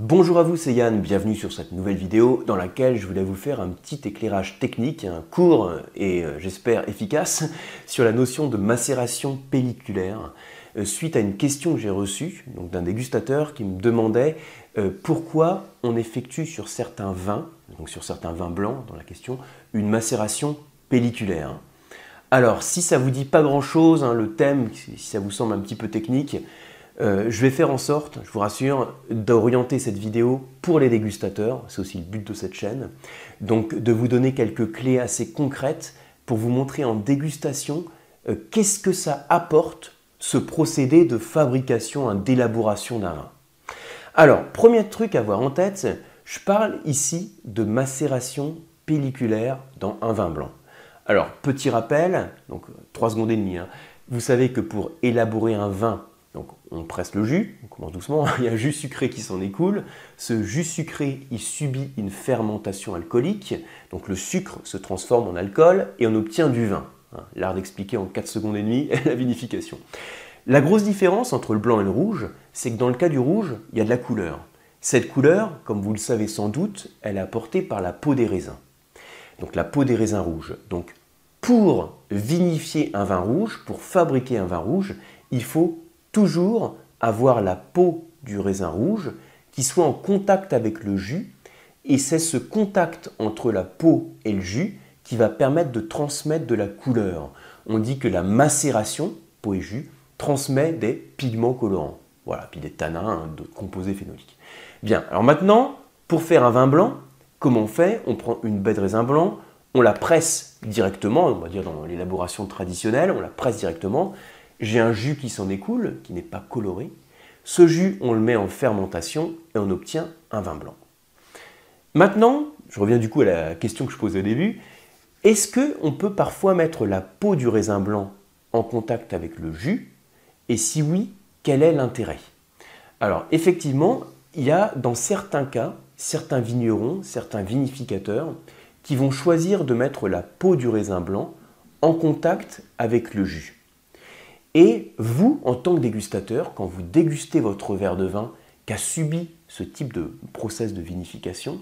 Bonjour à vous, c'est Yann, bienvenue sur cette nouvelle vidéo dans laquelle je voulais vous faire un petit éclairage technique, court et euh, j'espère efficace sur la notion de macération pelliculaire euh, suite à une question que j'ai reçue d'un dégustateur qui me demandait euh, pourquoi on effectue sur certains vins, donc sur certains vins blancs dans la question, une macération pelliculaire. Alors, si ça vous dit pas grand-chose, hein, le thème, si ça vous semble un petit peu technique, euh, je vais faire en sorte, je vous rassure, d'orienter cette vidéo pour les dégustateurs, c'est aussi le but de cette chaîne, donc de vous donner quelques clés assez concrètes pour vous montrer en dégustation euh, qu'est-ce que ça apporte ce procédé de fabrication, d'élaboration d'un vin. Alors, premier truc à avoir en tête, je parle ici de macération pelliculaire dans un vin blanc. Alors, petit rappel, donc 3 secondes et demie, hein. vous savez que pour élaborer un vin, donc on presse le jus, on commence doucement, il y a un jus sucré qui s'en écoule. Ce jus sucré, il subit une fermentation alcoolique, donc le sucre se transforme en alcool et on obtient du vin. Hein. L'art d'expliquer en 4 secondes et demie la vinification. La grosse différence entre le blanc et le rouge, c'est que dans le cas du rouge, il y a de la couleur. Cette couleur, comme vous le savez sans doute, elle est apportée par la peau des raisins. Donc la peau des raisins rouges. Donc pour vinifier un vin rouge, pour fabriquer un vin rouge, il faut toujours avoir la peau du raisin rouge qui soit en contact avec le jus. Et c'est ce contact entre la peau et le jus qui va permettre de transmettre de la couleur. On dit que la macération, peau et jus, transmet des pigments colorants. Voilà, puis des tanins, hein, d'autres composés phénoliques. Bien, alors maintenant, pour faire un vin blanc, comment on fait? On prend une baie de raisin blanc, on la presse directement, on va dire dans l'élaboration traditionnelle, on la presse directement. J'ai un jus qui s'en écoule, qui n'est pas coloré. Ce jus, on le met en fermentation et on obtient un vin blanc. Maintenant, je reviens du coup à la question que je posais au début. Est-ce qu'on peut parfois mettre la peau du raisin blanc en contact avec le jus? Et si oui, quel est l'intérêt? Alors effectivement, il y a dans certains cas, certains vignerons, certains vinificateurs qui vont choisir de mettre la peau du raisin blanc en contact avec le jus. Et vous, en tant que dégustateur, quand vous dégustez votre verre de vin qui a subi ce type de process de vinification,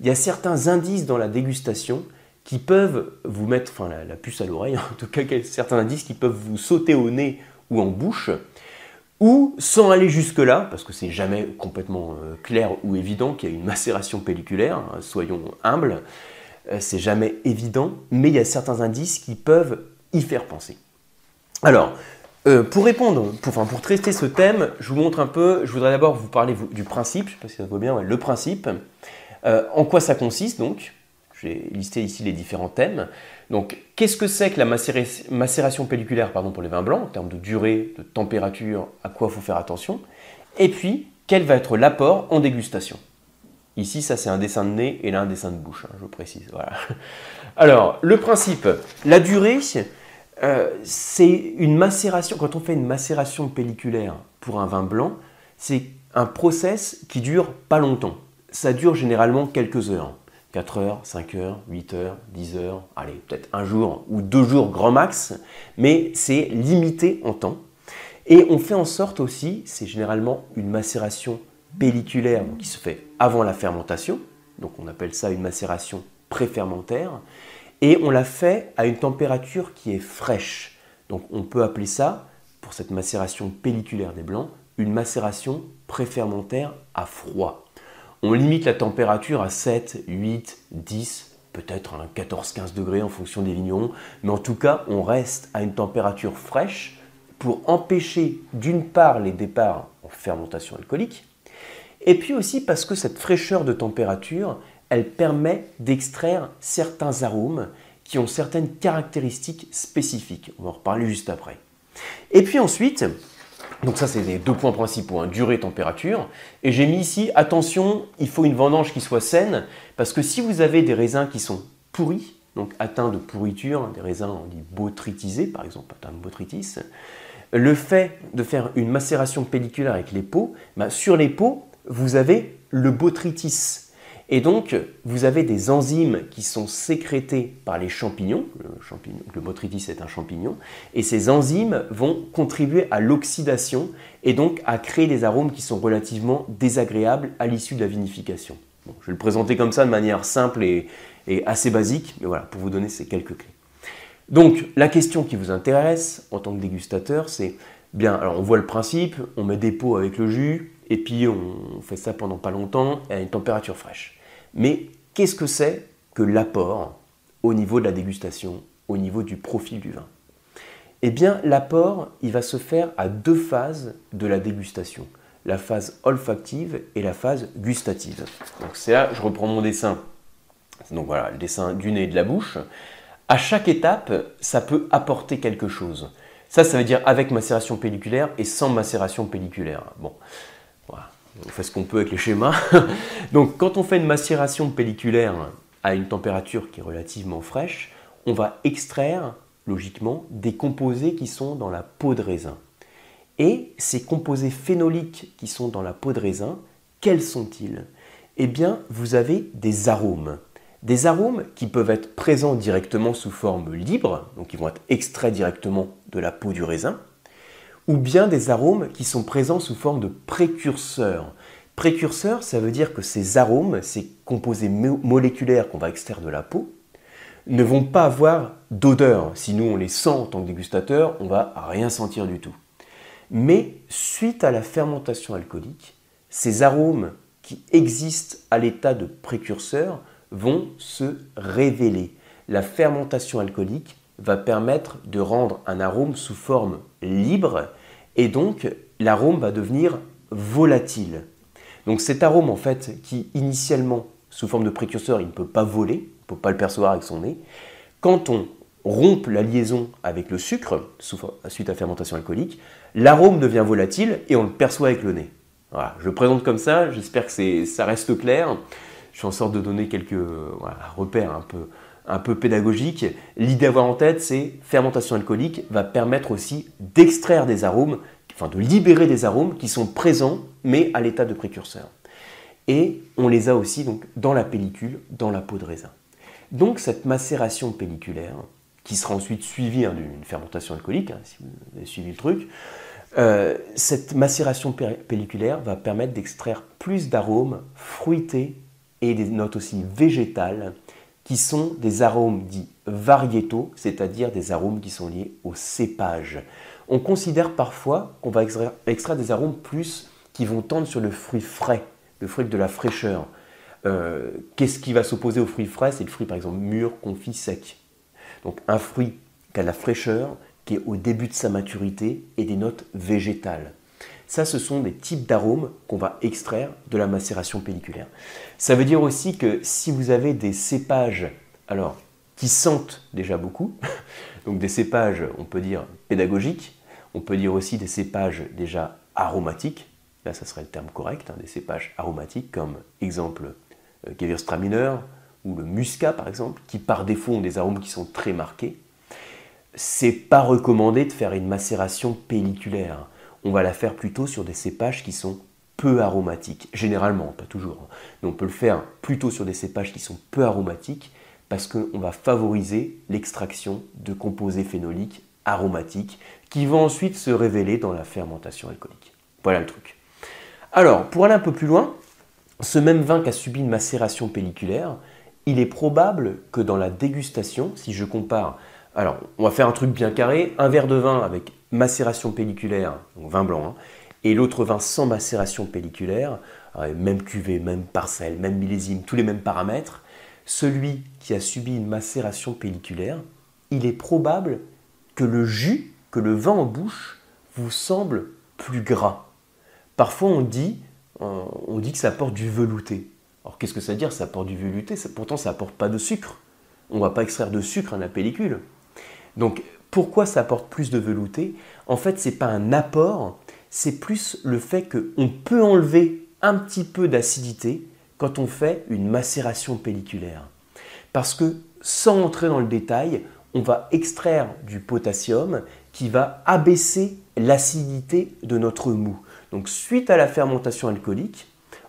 il y a certains indices dans la dégustation qui peuvent vous mettre enfin, la, puce à l'oreille, en tout cas certains indices qui peuvent vous sauter au nez ou en bouche, ou sans aller jusque-là, parce que c'est jamais complètement euh, clair ou évident qu'il y a une macération pelliculaire, hein, soyons humbles, euh, c'est jamais évident, mais il y a certains indices qui peuvent y faire penser. Alors, euh, pour répondre, pour, pour traiter ce thème, je vous montre un peu, je voudrais d'abord vous parler du principe, je ne sais pas si ça vaut bien, le principe. Euh, en quoi ça consiste donc? J'ai listé ici les différents thèmes. Donc, qu'est-ce que c'est que la macération pelliculaire pardon, pour les vins blancs, en termes de durée, de température, à quoi il faut faire attention? Et puis, quel va être l'apport en dégustation? Ici, ça c'est un dessin de nez et là un dessin de bouche, hein, je précise. Voilà. Alors, le principe, la durée, euh, c'est une macération. Quand on fait une macération pelliculaire pour un vin blanc, c'est un process qui dure pas longtemps. Ça dure généralement quelques heures. 4 heures, 5 heures, 8 heures, 10 heures, allez, peut-être un jour ou deux jours grand max, mais c'est limité en temps. Et on fait en sorte aussi, c'est généralement une macération pelliculaire qui se fait avant la fermentation, donc on appelle ça une macération préfermentaire, et on la fait à une température qui est fraîche. Donc on peut appeler ça, pour cette macération pelliculaire des blancs, une macération préfermentaire à froid. On limite la température à 7, 8, 10, peut-être à 14-15 degrés en fonction des vignerons, mais en tout cas on reste à une température fraîche pour empêcher d'une part les départs en fermentation alcoolique, et puis aussi parce que cette fraîcheur de température, elle permet d'extraire certains arômes qui ont certaines caractéristiques spécifiques. On va en reparler juste après. Et puis ensuite, donc ça c'est les deux points principaux, hein, durée, température. Et j'ai mis ici, attention, il faut une vendange qui soit saine, parce que si vous avez des raisins qui sont pourris, donc atteints de pourriture, des raisins on dit botrytisés par exemple, atteints de botrytis, le fait de faire une macération pelliculaire avec les peaux, bah, sur les peaux, vous avez le botrytis. Et donc, vous avez des enzymes qui sont sécrétées par les champignons. Le, champignon, le botrytis est un champignon. Et ces enzymes vont contribuer à l'oxydation et donc à créer des arômes qui sont relativement désagréables à l'issue de la vinification. je vais le présenter comme ça de manière simple et, et assez basique, mais voilà, pour vous donner ces quelques clés. Donc, la question qui vous intéresse en tant que dégustateur, c'est bien, alors on voit le principe, on met des pots avec le jus, et puis on fait ça pendant pas longtemps à une température fraîche. Mais qu'est-ce que c'est que l'apport au niveau de la dégustation, au niveau du profil du vin? Eh bien, l'apport, il va se faire à deux phases de la dégustation la phase olfactive et la phase gustative. Donc c'est là, je reprends mon dessin. Donc voilà, le dessin du nez et de la bouche. À chaque étape, ça peut apporter quelque chose. Ça, ça veut dire avec macération pelliculaire et sans macération pelliculaire. Bon, on fait ce qu'on peut avec les schémas. Donc quand on fait une macération pelliculaire à une température qui est relativement fraîche, on va extraire logiquement des composés qui sont dans la peau de raisin. Et ces composés phénoliques qui sont dans la peau de raisin, quels sont-ils? Eh bien, vous avez des arômes. Des arômes qui peuvent être présents directement sous forme libre, donc ils vont être extraits directement de la peau du raisin, ou bien des arômes qui sont présents sous forme de précurseurs. Précurseurs, ça veut dire que ces arômes, ces composés moléculaires qu'on va extraire de la peau, ne vont pas avoir d'odeur. Si nous on les sent en tant que dégustateur, on va rien sentir du tout. Mais suite à la fermentation alcoolique, ces arômes qui existent à l'état de précurseurs vont se révéler. La fermentation alcoolique va permettre de rendre un arôme sous forme libre et donc l'arôme va devenir volatile. Donc cet arôme en fait qui initialement sous forme de précurseur il ne peut pas voler, il ne peut pas le percevoir avec son nez, quand on rompt la liaison avec le sucre suite à fermentation alcoolique, l'arôme devient volatile et on le perçoit avec le nez. Voilà, je le présente comme ça, j'espère que ça reste clair. Je suis en sorte de donner quelques repères un peu, un peu pédagogique, l'idée à avoir en tête, c'est fermentation alcoolique va permettre aussi d'extraire des arômes, enfin de libérer des arômes qui sont présents mais à l'état de précurseur. Et on les a aussi donc dans la pellicule, dans la peau de raisin. Donc cette macération pelliculaire, qui sera ensuite suivie hein, d'une fermentation alcoolique, hein, si vous avez suivi le truc, euh, cette macération pelliculaire va permettre d'extraire plus d'arômes fruités et des notes aussi végétales qui sont des arômes dits variétaux, c'est-à-dire des arômes qui sont liés au cépage. On considère parfois qu'on va extraire, des arômes plus qui vont tendre sur le fruit frais, le fruit de la fraîcheur. Euh, qu'est-ce qui va s'opposer au fruit frais? C'est le fruit par exemple mûr, confit, sec. Donc un fruit qui a la fraîcheur, qui est au début de sa maturité et des notes végétales. Ça, ce sont des types d'arômes qu'on va extraire de la macération pelliculaire. Ça veut dire aussi que si vous avez des cépages, alors, qui sentent déjà beaucoup, donc des cépages, on peut dire pédagogiques, on peut dire aussi des cépages déjà aromatiques, là ça serait le terme correct, hein, des cépages aromatiques comme exemple euh, Gewürztraminer ou le muscat par exemple, qui par défaut ont des arômes qui sont très marqués. C'est pas recommandé de faire une macération pelliculaire on va la faire plutôt sur des cépages qui sont peu aromatiques. Généralement, pas toujours. Hein. Mais on peut le faire plutôt sur des cépages qui sont peu aromatiques parce qu'on va favoriser l'extraction de composés phénoliques aromatiques qui vont ensuite se révéler dans la fermentation alcoolique. Voilà le truc. Alors, pour aller un peu plus loin, ce même vin qui a subi une macération pelliculaire, il est probable que dans la dégustation, si je compare, alors on va faire un truc bien carré, un verre de vin avec macération pelliculaire, donc vin blanc, hein, et l'autre vin sans macération pelliculaire, euh, même cuvée, même parcelle, même millésime, tous les mêmes paramètres, celui qui a subi une macération pelliculaire, il est probable que le jus, que le vin en bouche, vous semble plus gras. Parfois on dit, euh, on dit que ça apporte du velouté. Alors qu'est-ce que ça veut dire ça apporte du velouté? Pourtant ça apporte pas de sucre. On ne va pas extraire de sucre à la pellicule. Donc pourquoi ça apporte plus de velouté? En fait, ce n'est pas un apport, c'est plus le fait qu'on peut enlever un petit peu d'acidité quand on fait une macération pelliculaire. Parce que sans entrer dans le détail, on va extraire du potassium qui va abaisser l'acidité de notre mou. Donc suite à la fermentation alcoolique,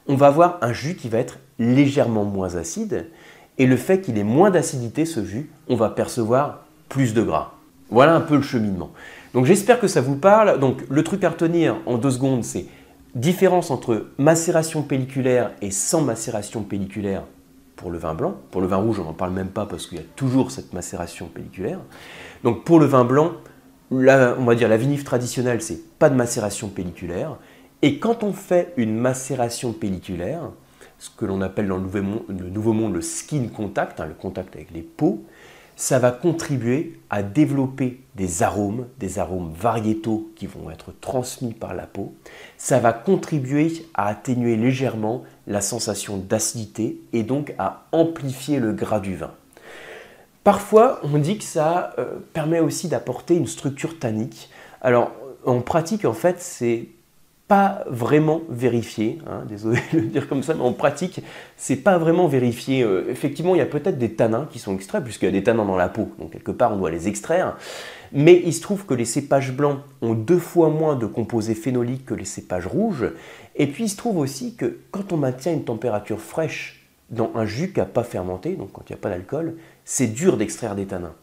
on va avoir un jus qui va être légèrement moins acide. Et le fait qu'il ait moins d'acidité, ce jus, on va percevoir plus de gras. Voilà un peu le cheminement. Donc j'espère que ça vous parle. Donc le truc à retenir en deux secondes, c'est différence entre macération pelliculaire et sans macération pelliculaire pour le vin blanc. Pour le vin rouge, on n'en parle même pas parce qu'il y a toujours cette macération pelliculaire. Donc pour le vin blanc, on va dire la vinif traditionnelle, c'est pas de macération pelliculaire. Et quand on fait une macération pelliculaire, ce que l'on appelle dans le nouveau, monde, le skin contact, hein, le contact avec les peaux, ça va contribuer à développer des arômes, des arômes variétaux qui vont être transmis par la peau. Ça va contribuer à atténuer légèrement la sensation d'acidité et donc à amplifier le gras du vin. Parfois, on dit que ça euh, permet aussi d'apporter une structure tannique. Alors, en pratique, en fait, c'est pas vraiment vérifié. Hein, désolé de le dire comme ça, mais en pratique, c'est pas vraiment vérifié. Euh, effectivement, il y a peut-être des tanins qui sont extraits, puisqu'il y a des tanins dans la peau, donc quelque part on doit les extraire. Mais il se trouve que les cépages blancs ont deux fois moins de composés phénoliques que les cépages rouges. Et puis il se trouve aussi que quand on maintient une température fraîche dans un jus qui n'a pas fermenté, donc quand il n'y a pas d'alcool, c'est dur d'extraire des tanins.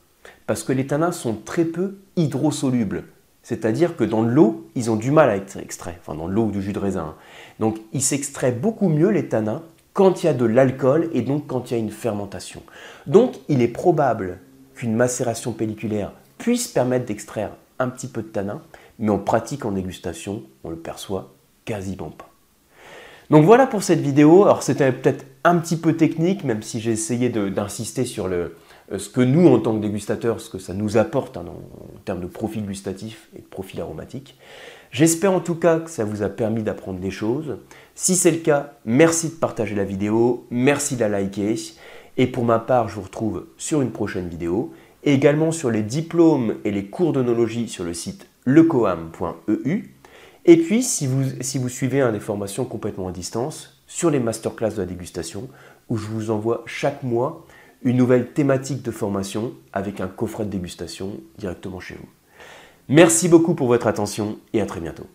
Parce que les tanins sont très peu hydrosolubles. C'est-à-dire que dans l'eau, ils ont du mal à être extraits, enfin dans l'eau ou du jus de raisin. Donc ils s'extraient beaucoup mieux les tanins quand il y a de l'alcool et donc quand il y a une fermentation. Donc il est probable qu'une macération pelliculaire puisse permettre d'extraire un petit peu de tanin, mais en pratique en dégustation, on le perçoit quasiment pas. Donc voilà pour cette vidéo. Alors c'était peut-être un petit peu technique, même si j'ai essayé d'insister sur le, ce que nous, en tant que dégustateurs, ce que ça nous apporte hein, en, termes de profil gustatif et de profil aromatique. J'espère en tout cas que ça vous a permis d'apprendre des choses. Si c'est le cas, merci de partager la vidéo, merci de la liker. Et pour ma part, je vous retrouve sur une prochaine vidéo. Et également sur les diplômes et les cours d'onologie sur le site lecoam.eu. Et puis, si vous, si vous suivez des formations complètement à distance, sur les masterclass de la dégustation, où je vous envoie chaque mois une nouvelle thématique de formation avec un coffret de dégustation directement chez vous. Merci beaucoup pour votre attention et à très bientôt.